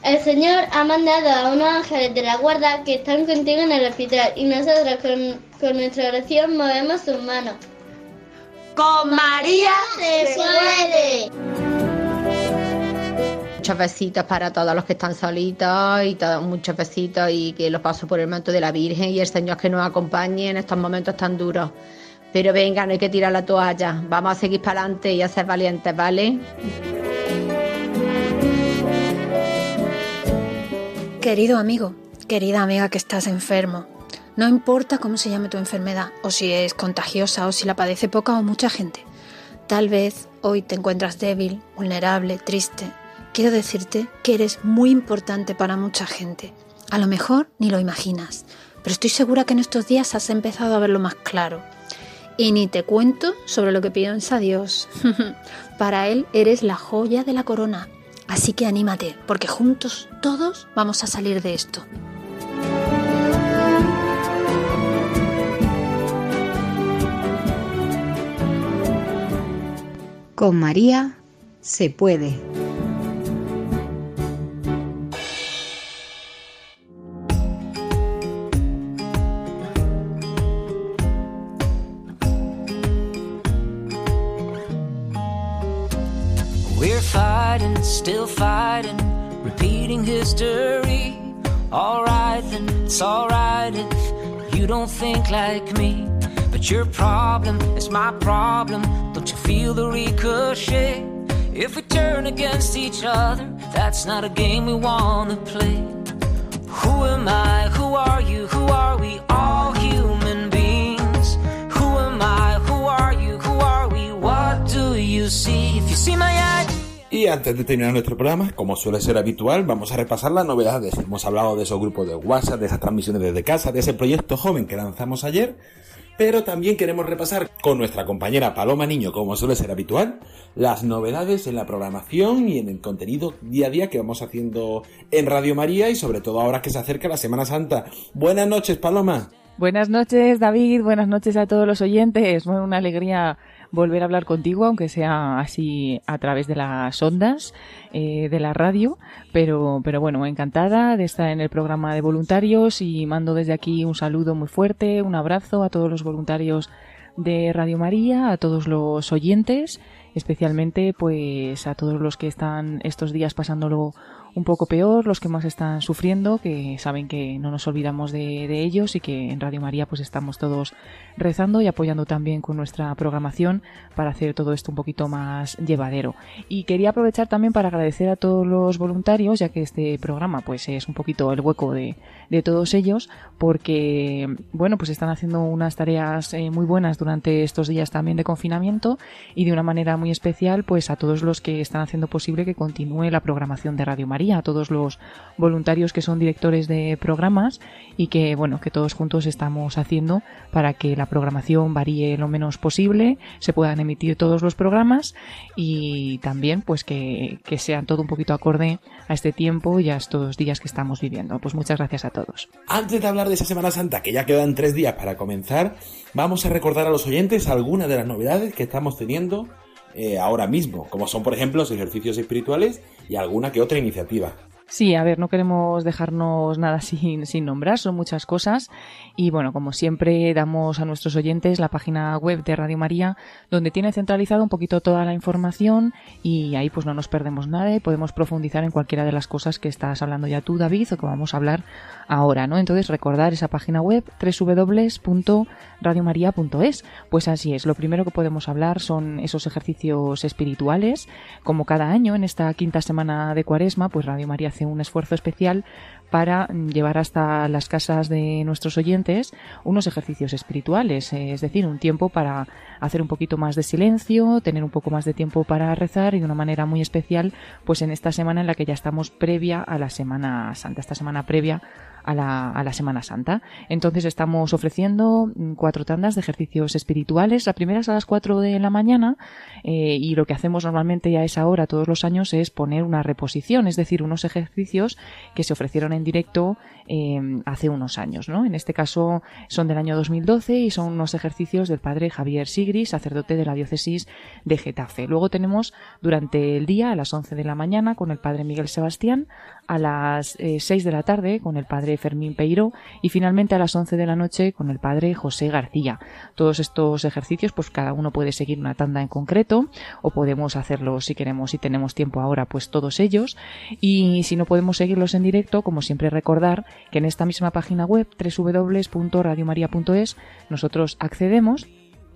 El Señor ha mandado a unos ángeles de la guarda que están contigo en el hospital y nosotros con, con nuestra oración movemos sus manos. Con María besitos para todos los que están solitos y muchos besitos y que los paso por el manto de la Virgen y el Señor que nos acompañe en estos momentos tan duros. Pero venga, no hay que tirar la toalla, vamos a seguir para adelante y a ser valientes, ¿vale? Querido amigo, querida amiga que estás enfermo, no importa cómo se llame tu enfermedad, o si es contagiosa, o si la padece poca o mucha gente. Tal vez hoy te encuentras débil, vulnerable, triste, quiero decirte que eres muy importante para mucha gente. A lo mejor ni lo imaginas, pero estoy segura que en estos días has empezado a verlo más claro. Y ni te cuento sobre lo que piensa Dios. <laughs> para Él eres la joya de la corona. Así que anímate, porque juntos todos vamos a salir de esto. Con María se puede. Still fighting, repeating history. Alright, then it's alright if you don't think like me. But your problem is my problem. Don't you feel the ricochet? If we turn against each other, that's not a game we wanna play. Who am I? Who are you? Who are we? All human beings. Who am I? Who are you? Who are we? What do you see? If you see my eyes. Y antes de terminar nuestro programa, como suele ser habitual, vamos a repasar las novedades. Hemos hablado de esos grupos de WhatsApp, de esas transmisiones desde casa, de ese proyecto joven que lanzamos ayer, pero también queremos repasar con nuestra compañera Paloma Niño, como suele ser habitual, las novedades en la programación y en el contenido día a día que vamos haciendo en Radio María y sobre todo ahora que se acerca la Semana Santa. Buenas noches, Paloma. Buenas noches, David. Buenas noches a todos los oyentes. Bueno, una alegría volver a hablar contigo, aunque sea así a través de las ondas eh, de la radio. Pero, pero bueno, encantada de estar en el programa de voluntarios y mando desde aquí un saludo muy fuerte, un abrazo a todos los voluntarios de Radio María, a todos los oyentes, especialmente pues a todos los que están estos días pasándolo un poco peor, los que más están sufriendo, que saben que no nos olvidamos de, de, ellos y que en Radio María pues estamos todos rezando y apoyando también con nuestra programación para hacer todo esto un poquito más llevadero. Y quería aprovechar también para agradecer a todos los voluntarios, ya que este programa pues es un poquito el hueco de, de todos ellos, porque bueno, pues están haciendo unas tareas eh, muy buenas durante estos días también de confinamiento y de una manera muy especial pues a todos los que están haciendo posible que continúe la programación de Radio María, a todos los voluntarios que son directores de programas y que bueno, que todos juntos estamos haciendo para que la programación varíe lo menos posible, se puedan emitir todos los programas y también pues que, que sean todo un poquito acorde a este tiempo y a estos días que estamos viviendo. Pues muchas gracias a todos. Antes de hablar de esa Semana Santa, que ya quedan tres días para comenzar, vamos a recordar a los oyentes algunas de las novedades que estamos teniendo eh, ahora mismo, como son por ejemplo los ejercicios espirituales y alguna que otra iniciativa. Sí, a ver, no queremos dejarnos nada <laughs> sin, sin nombrar, son muchas cosas. Y bueno, como siempre, damos a nuestros oyentes la página web de Radio María, donde tiene centralizado un poquito toda la información y ahí pues no nos perdemos nada y podemos profundizar en cualquiera de las cosas que estás hablando ya tú, David, o que vamos a hablar ahora, ¿no? Entonces, recordar esa página web www.radiomaria.es. Pues así es, lo primero que podemos hablar son esos ejercicios espirituales. Como cada año, en esta quinta semana de Cuaresma, pues Radio María un esfuerzo especial para llevar hasta las casas de nuestros oyentes unos ejercicios espirituales, es decir, un tiempo para hacer un poquito más de silencio, tener un poco más de tiempo para rezar y de una manera muy especial, pues en esta semana en la que ya estamos previa a la Semana Santa, esta semana previa a la, a la, Semana Santa. Entonces estamos ofreciendo cuatro tandas de ejercicios espirituales. La primera es a las cuatro de la mañana eh, y lo que hacemos normalmente a esa hora todos los años es poner una reposición, es decir, unos ejercicios que se ofrecieron en directo eh, hace unos años. ¿no? En este caso son del año 2012 y son unos ejercicios del padre Javier Sigri, sacerdote de la diócesis de Getafe. Luego tenemos durante el día a las 11 de la mañana con el padre Miguel Sebastián, a las eh, 6 de la tarde con el padre Fermín Peiro y finalmente a las 11 de la noche con el padre José García. Todos estos ejercicios, pues cada uno puede seguir una tanda en concreto o podemos hacerlos si queremos, si tenemos tiempo ahora, pues todos ellos. Y si no podemos seguirlos en directo, como siempre recordar que en esta misma página web www.radiomaria.es nosotros accedemos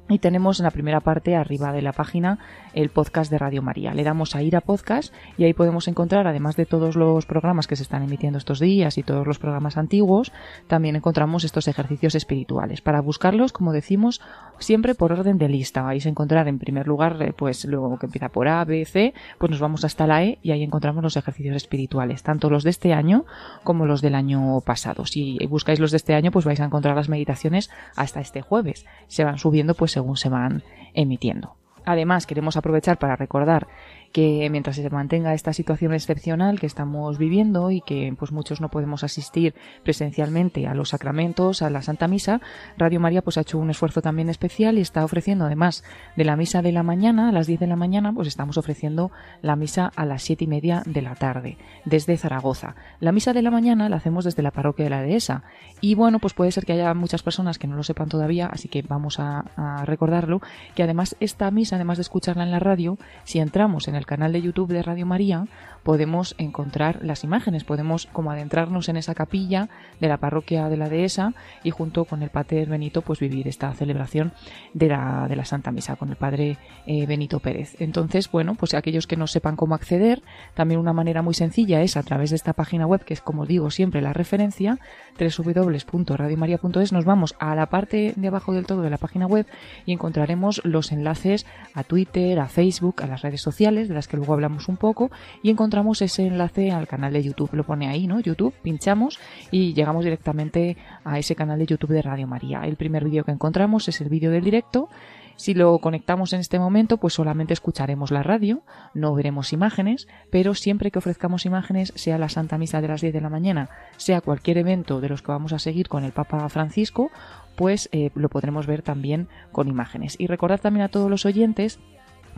y tenemos en la primera parte, arriba de la página, el podcast de Radio María. Le damos a ir a podcast y ahí podemos encontrar, además de todos los programas que se están emitiendo estos días y todos los programas antiguos, también encontramos estos ejercicios espirituales. Para buscarlos, como decimos, siempre por orden de lista. Vais a encontrar en primer lugar, pues luego que empieza por A, B, C, pues nos vamos hasta la E y ahí encontramos los ejercicios espirituales, tanto los de este año como los del año pasado. Si buscáis los de este año, pues vais a encontrar las meditaciones hasta este jueves. Se van subiendo, pues según se van emitiendo. Además, queremos aprovechar para recordar que mientras se mantenga esta situación excepcional que estamos viviendo y que pues muchos no podemos asistir presencialmente a los sacramentos, a la Santa Misa, Radio María pues ha hecho un esfuerzo también especial y está ofreciendo además de la misa de la mañana a las 10 de la mañana pues estamos ofreciendo la misa a las siete y media de la tarde desde Zaragoza. La misa de la mañana la hacemos desde la parroquia de la dehesa y bueno pues puede ser que haya muchas personas que no lo sepan todavía así que vamos a, a recordarlo que además esta misa además de escucharla en la radio si entramos en el canal de YouTube de Radio María podemos encontrar las imágenes, podemos como adentrarnos en esa capilla de la parroquia de la dehesa y junto con el Pater Benito pues vivir esta celebración de la, de la Santa Misa con el Padre eh, Benito Pérez. Entonces, bueno, pues aquellos que no sepan cómo acceder, también una manera muy sencilla es a través de esta página web que es como digo siempre la referencia www.radiomaria.es nos vamos a la parte de abajo del todo de la página web y encontraremos los enlaces a Twitter, a Facebook, a las redes sociales de las que luego hablamos un poco y encontramos ese enlace al canal de YouTube. Lo pone ahí, ¿no? YouTube, pinchamos y llegamos directamente a ese canal de YouTube de Radio María. El primer vídeo que encontramos es el vídeo del directo. Si lo conectamos en este momento, pues solamente escucharemos la radio, no veremos imágenes, pero siempre que ofrezcamos imágenes, sea la Santa Misa de las 10 de la mañana, sea cualquier evento de los que vamos a seguir con el Papa Francisco, pues eh, lo podremos ver también con imágenes. Y recordad también a todos los oyentes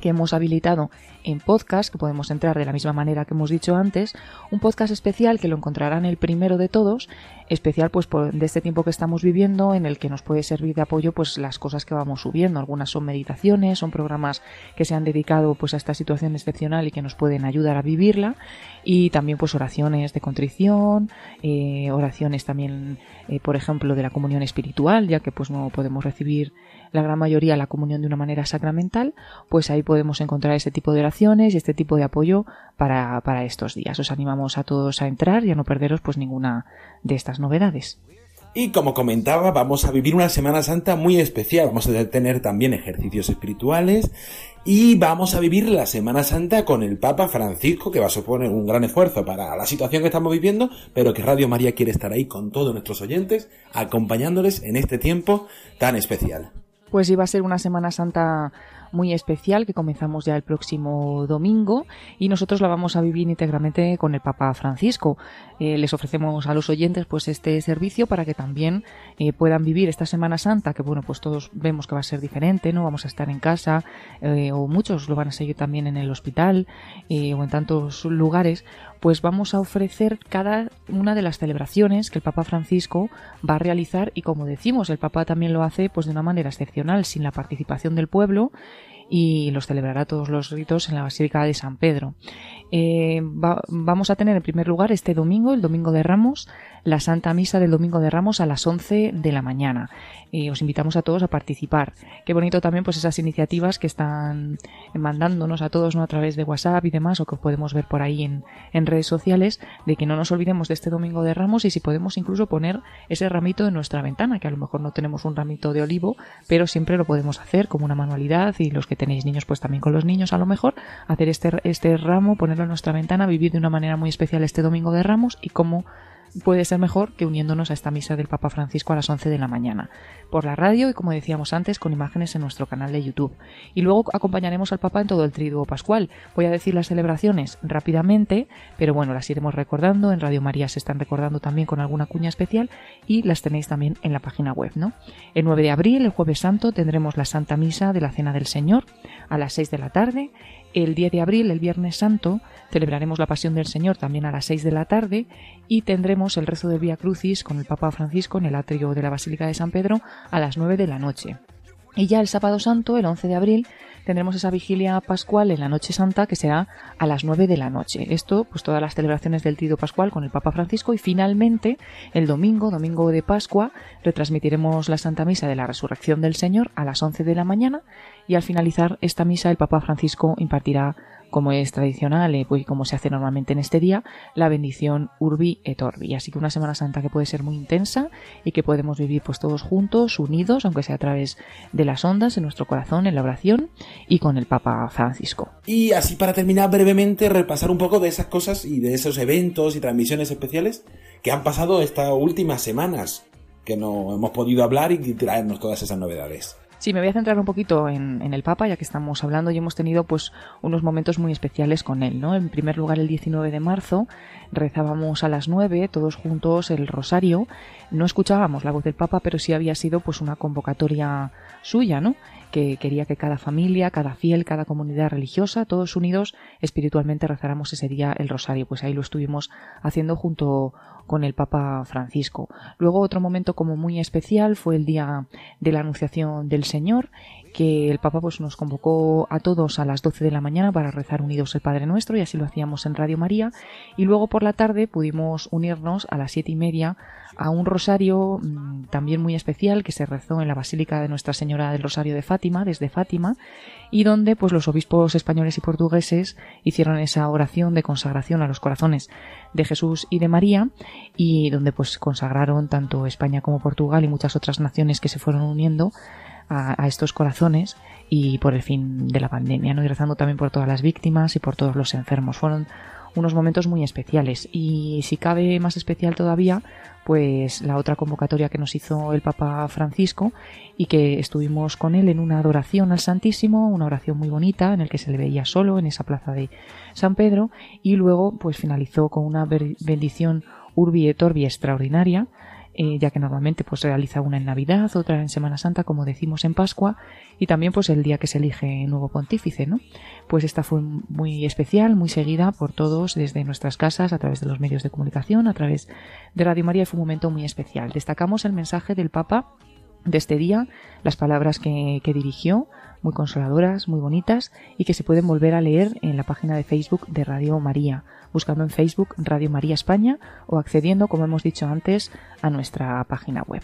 que hemos habilitado en podcast, que podemos entrar de la misma manera que hemos dicho antes, un podcast especial que lo encontrarán el primero de todos, especial pues de este tiempo que estamos viviendo, en el que nos puede servir de apoyo pues las cosas que vamos subiendo. Algunas son meditaciones, son programas que se han dedicado pues a esta situación excepcional y que nos pueden ayudar a vivirla, y también pues oraciones de contrición, eh, oraciones también, eh, por ejemplo, de la comunión espiritual, ya que pues no podemos recibir la gran mayoría la comunión de una manera sacramental, pues ahí podemos encontrar este tipo de oraciones y este tipo de apoyo para, para estos días. Os animamos a todos a entrar y a no perderos pues ninguna de estas novedades. Y como comentaba, vamos a vivir una Semana Santa muy especial. Vamos a tener también ejercicios espirituales y vamos a vivir la Semana Santa con el Papa Francisco, que va a suponer un gran esfuerzo para la situación que estamos viviendo, pero que Radio María quiere estar ahí con todos nuestros oyentes, acompañándoles en este tiempo tan especial. Pues iba a ser una Semana Santa muy especial que comenzamos ya el próximo domingo y nosotros la vamos a vivir íntegramente con el Papa Francisco. Eh, les ofrecemos a los oyentes pues este servicio para que también eh, puedan vivir esta Semana Santa, que bueno, pues todos vemos que va a ser diferente, ¿no? Vamos a estar en casa eh, o muchos lo van a seguir también en el hospital o en tantos lugares, pues vamos a ofrecer cada una de las celebraciones que el Papa Francisco va a realizar y como decimos, el Papa también lo hace pues de una manera excepcional, sin la participación del pueblo y los celebrará todos los ritos en la Basílica de San Pedro. Eh, vamos a tener en primer lugar este domingo, el domingo de Ramos, la Santa Misa del Domingo de Ramos a las 11 de la mañana. Y os invitamos a todos a participar. Qué bonito también pues esas iniciativas que están mandándonos a todos ¿no? a través de WhatsApp y demás, o que podemos ver por ahí en, en redes sociales, de que no nos olvidemos de este Domingo de Ramos y si podemos incluso poner ese ramito en nuestra ventana, que a lo mejor no tenemos un ramito de olivo, pero siempre lo podemos hacer como una manualidad y los que tenéis niños pues también con los niños a lo mejor, hacer este, este ramo, ponerlo en nuestra ventana, vivir de una manera muy especial este Domingo de Ramos y cómo puede ser mejor que uniéndonos a esta misa del Papa Francisco a las 11 de la mañana, por la radio y como decíamos antes, con imágenes en nuestro canal de YouTube. Y luego acompañaremos al Papa en todo el triduo pascual. Voy a decir las celebraciones rápidamente, pero bueno, las iremos recordando, en Radio María se están recordando también con alguna cuña especial y las tenéis también en la página web, ¿no? El 9 de abril, el jueves santo, tendremos la Santa Misa de la Cena del Señor a las 6 de la tarde. El 10 de abril, el Viernes Santo, celebraremos la Pasión del Señor también a las 6 de la tarde y tendremos el rezo del Vía Crucis con el Papa Francisco en el atrio de la Basílica de San Pedro a las 9 de la noche. Y ya el sábado santo, el 11 de abril, tendremos esa vigilia pascual en la noche santa que será a las 9 de la noche. Esto, pues todas las celebraciones del Trido Pascual con el Papa Francisco y finalmente el domingo, domingo de Pascua, retransmitiremos la Santa Misa de la Resurrección del Señor a las 11 de la mañana y al finalizar esta misa el Papa Francisco impartirá como es tradicional y pues, como se hace normalmente en este día, la bendición Urbi et Orbi. Así que una Semana Santa que puede ser muy intensa y que podemos vivir pues todos juntos, unidos, aunque sea a través de las ondas, en nuestro corazón, en la oración y con el Papa Francisco. Y así para terminar brevemente, repasar un poco de esas cosas y de esos eventos y transmisiones especiales que han pasado estas últimas semanas, que no hemos podido hablar y traernos todas esas novedades. Sí, me voy a centrar un poquito en, el Papa, ya que estamos hablando y hemos tenido pues unos momentos muy especiales con él, ¿no? En primer lugar, el 19 de marzo rezábamos a las 9, todos juntos, el rosario. No escuchábamos la voz del Papa, pero sí había sido pues una convocatoria suya, ¿no? Que quería que cada familia, cada fiel, cada comunidad religiosa, todos unidos espiritualmente rezáramos ese día el rosario. Pues ahí lo estuvimos haciendo junto con el Papa Francisco. Luego otro momento como muy especial fue el día de la Anunciación del Señor, que el Papa pues nos convocó a todos a las 12 de la mañana para rezar unidos el Padre Nuestro y así lo hacíamos en Radio María y luego por la tarde pudimos unirnos a las siete y media a un rosario mm, también muy especial que se rezó en la Basílica de Nuestra Señora del Rosario de Fátima, desde Fátima, y donde pues los obispos españoles y portugueses hicieron esa oración de consagración a los corazones de Jesús y de María y donde pues consagraron tanto España como Portugal y muchas otras naciones que se fueron uniendo a, estos corazones y por el fin de la pandemia, ¿no? y rezando también por todas las víctimas y por todos los enfermos. Fueron unos momentos muy especiales. Y si cabe más especial todavía pues la otra convocatoria que nos hizo el Papa Francisco y que estuvimos con él en una adoración al Santísimo, una oración muy bonita en el que se le veía solo en esa plaza de San Pedro y luego pues finalizó con una bendición urbi et orbi extraordinaria eh, ya que normalmente pues realiza una en Navidad, otra en Semana Santa, como decimos en Pascua, y también pues el día que se elige nuevo pontífice, ¿no? Pues esta fue muy especial, muy seguida por todos desde nuestras casas, a través de los medios de comunicación, a través de Radio María, y fue un momento muy especial. Destacamos el mensaje del Papa de este día, las palabras que, que dirigió, muy consoladoras, muy bonitas, y que se pueden volver a leer en la página de Facebook de Radio María buscando en Facebook Radio María España o accediendo, como hemos dicho antes, a nuestra página web.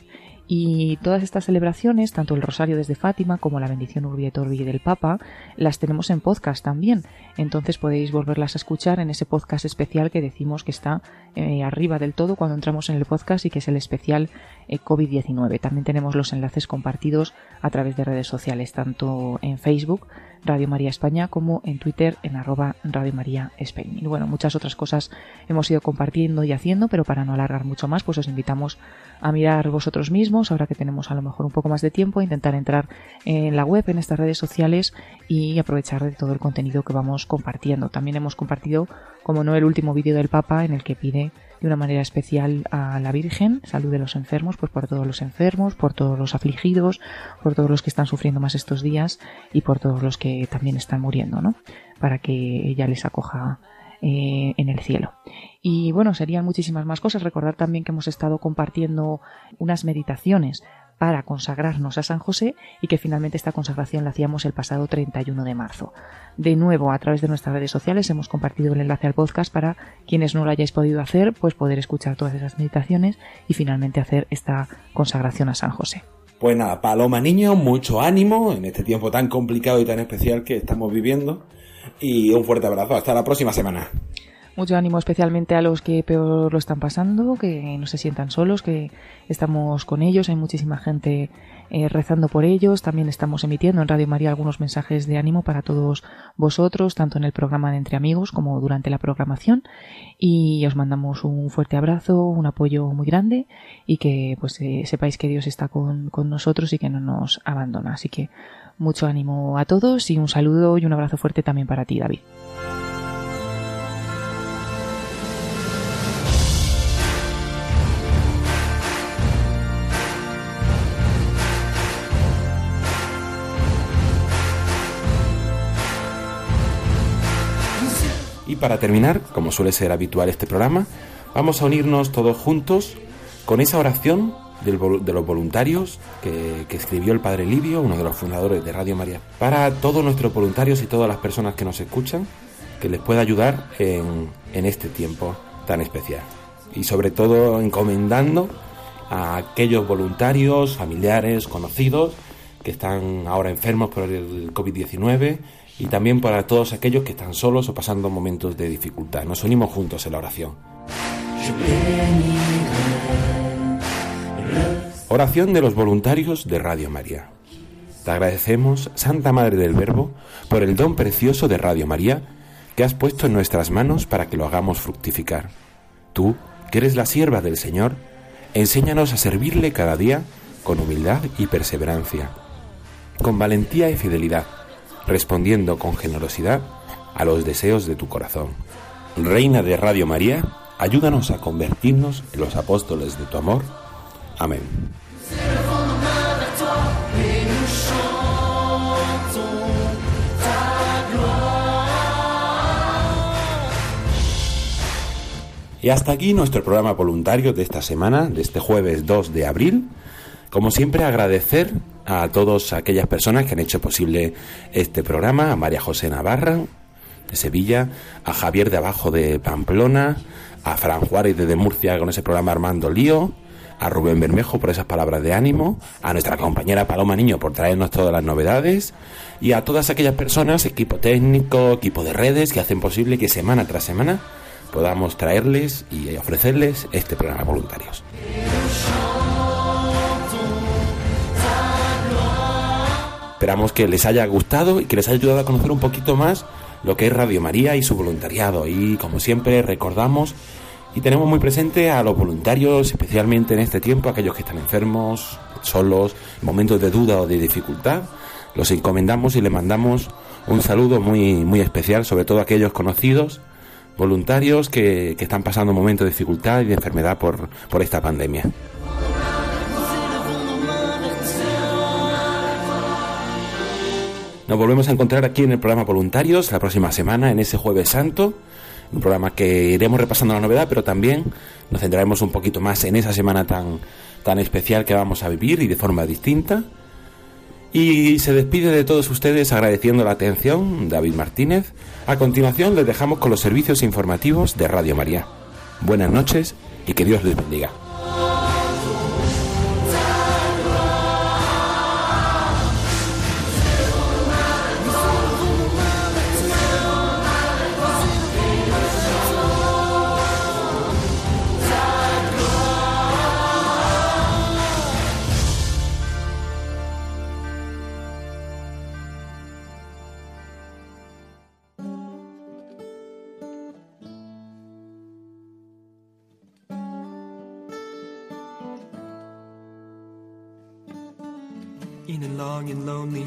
Y todas estas celebraciones, tanto el Rosario desde Fátima como la bendición Urbi et Orbi del Papa, las tenemos en podcast también. Entonces podéis volverlas a escuchar en ese podcast especial que decimos que está eh, arriba del todo cuando entramos en el podcast y que es el especial eh, COVID-19. También tenemos los enlaces compartidos a través de redes sociales, tanto en Facebook, Radio María España, como en Twitter, en arroba Radio María España. Y bueno, muchas otras cosas hemos ido compartiendo y haciendo, pero para no alargar mucho más, pues os invitamos a mirar vosotros mismos, ahora que tenemos a lo mejor un poco más de tiempo, intentar entrar en la web, en estas redes sociales y aprovechar de todo el contenido que vamos compartiendo. También hemos compartido, como no, el último vídeo del Papa en el que pide de una manera especial a la Virgen, salud de los enfermos, pues por todos los enfermos, por todos los afligidos, por todos los que están sufriendo más estos días y por todos los que también están muriendo, ¿no? Para que ella les acoja eh, en el cielo. Y bueno, serían muchísimas más cosas. Recordar también que hemos estado compartiendo unas meditaciones para consagrarnos a San José y que finalmente esta consagración la hacíamos el pasado 31 de marzo. De nuevo, a través de nuestras redes sociales hemos compartido el enlace al podcast para quienes no lo hayáis podido hacer, pues poder escuchar todas esas meditaciones y finalmente hacer esta consagración a San José. Pues nada, Paloma Niño, mucho ánimo en este tiempo tan complicado y tan especial que estamos viviendo y un fuerte abrazo. Hasta la próxima semana. Mucho ánimo especialmente a los que peor lo están pasando, que no se sientan solos, que estamos con ellos, hay muchísima gente eh, rezando por ellos, también estamos emitiendo en Radio María algunos mensajes de ánimo para todos vosotros, tanto en el programa de Entre Amigos como durante la programación y os mandamos un fuerte abrazo, un apoyo muy grande y que pues eh, sepáis que Dios está con, con nosotros y que no nos abandona. Así que mucho ánimo a todos y un saludo y un abrazo fuerte también para ti, David. Para terminar, como suele ser habitual este programa, vamos a unirnos todos juntos con esa oración de los voluntarios que, escribió el Padre Livio, uno de los fundadores de Radio María, para todos nuestros voluntarios y todas las personas que nos escuchan, que les pueda ayudar en, en este tiempo tan especial. Y sobre todo encomendando a aquellos voluntarios, familiares, conocidos, que están ahora enfermos por el COVID-19 y también para todos aquellos que están solos o pasando momentos de dificultad. Nos unimos juntos en la oración. Oración de los voluntarios de Radio María. Te agradecemos, Santa Madre del Verbo, por el don precioso de Radio María que has puesto en nuestras manos para que lo hagamos fructificar. Tú, que eres la sierva del Señor, enséñanos a servirle cada día con humildad y perseverancia, con valentía y fidelidad, respondiendo con generosidad a los deseos de tu corazón. Reina de Radio María, ayúdanos a convertirnos en los apóstoles de tu amor. Amén. Y hasta aquí nuestro programa voluntario de esta semana, de este jueves 2 de abril. Como siempre, agradecer a todas aquellas personas que han hecho posible este programa, a María José Navarra de Sevilla, a Javier de Abajo de Pamplona, a Fran Juárez de Murcia con ese programa Armando Lío, a Rubén Bermejo por esas palabras de ánimo, a nuestra compañera Paloma Niño por traernos todas las novedades y a todas aquellas personas, equipo técnico, equipo de redes que hacen posible que semana tras semana podamos traerles y ofrecerles este programa voluntarios. Esperamos que les haya gustado y que les haya ayudado a conocer un poquito más lo que es Radio María y su voluntariado. Y como siempre recordamos y tenemos muy presente a los voluntarios, especialmente en este tiempo, aquellos que están enfermos, solos, en momentos de duda o de dificultad. Los encomendamos y les mandamos un saludo muy, muy especial, sobre todo a aquellos conocidos voluntarios que, que están pasando momentos de dificultad y de enfermedad por, por esta pandemia. Nos volvemos a encontrar aquí en el programa Voluntarios la próxima semana, en ese Jueves Santo. Un programa que iremos repasando la novedad, pero también nos centraremos un poquito más en esa semana tan, tan especial que vamos a vivir y de forma distinta. Y se despide de todos ustedes agradeciendo la atención, David Martínez. A continuación les dejamos con los servicios informativos de Radio María. Buenas noches y que Dios les bendiga.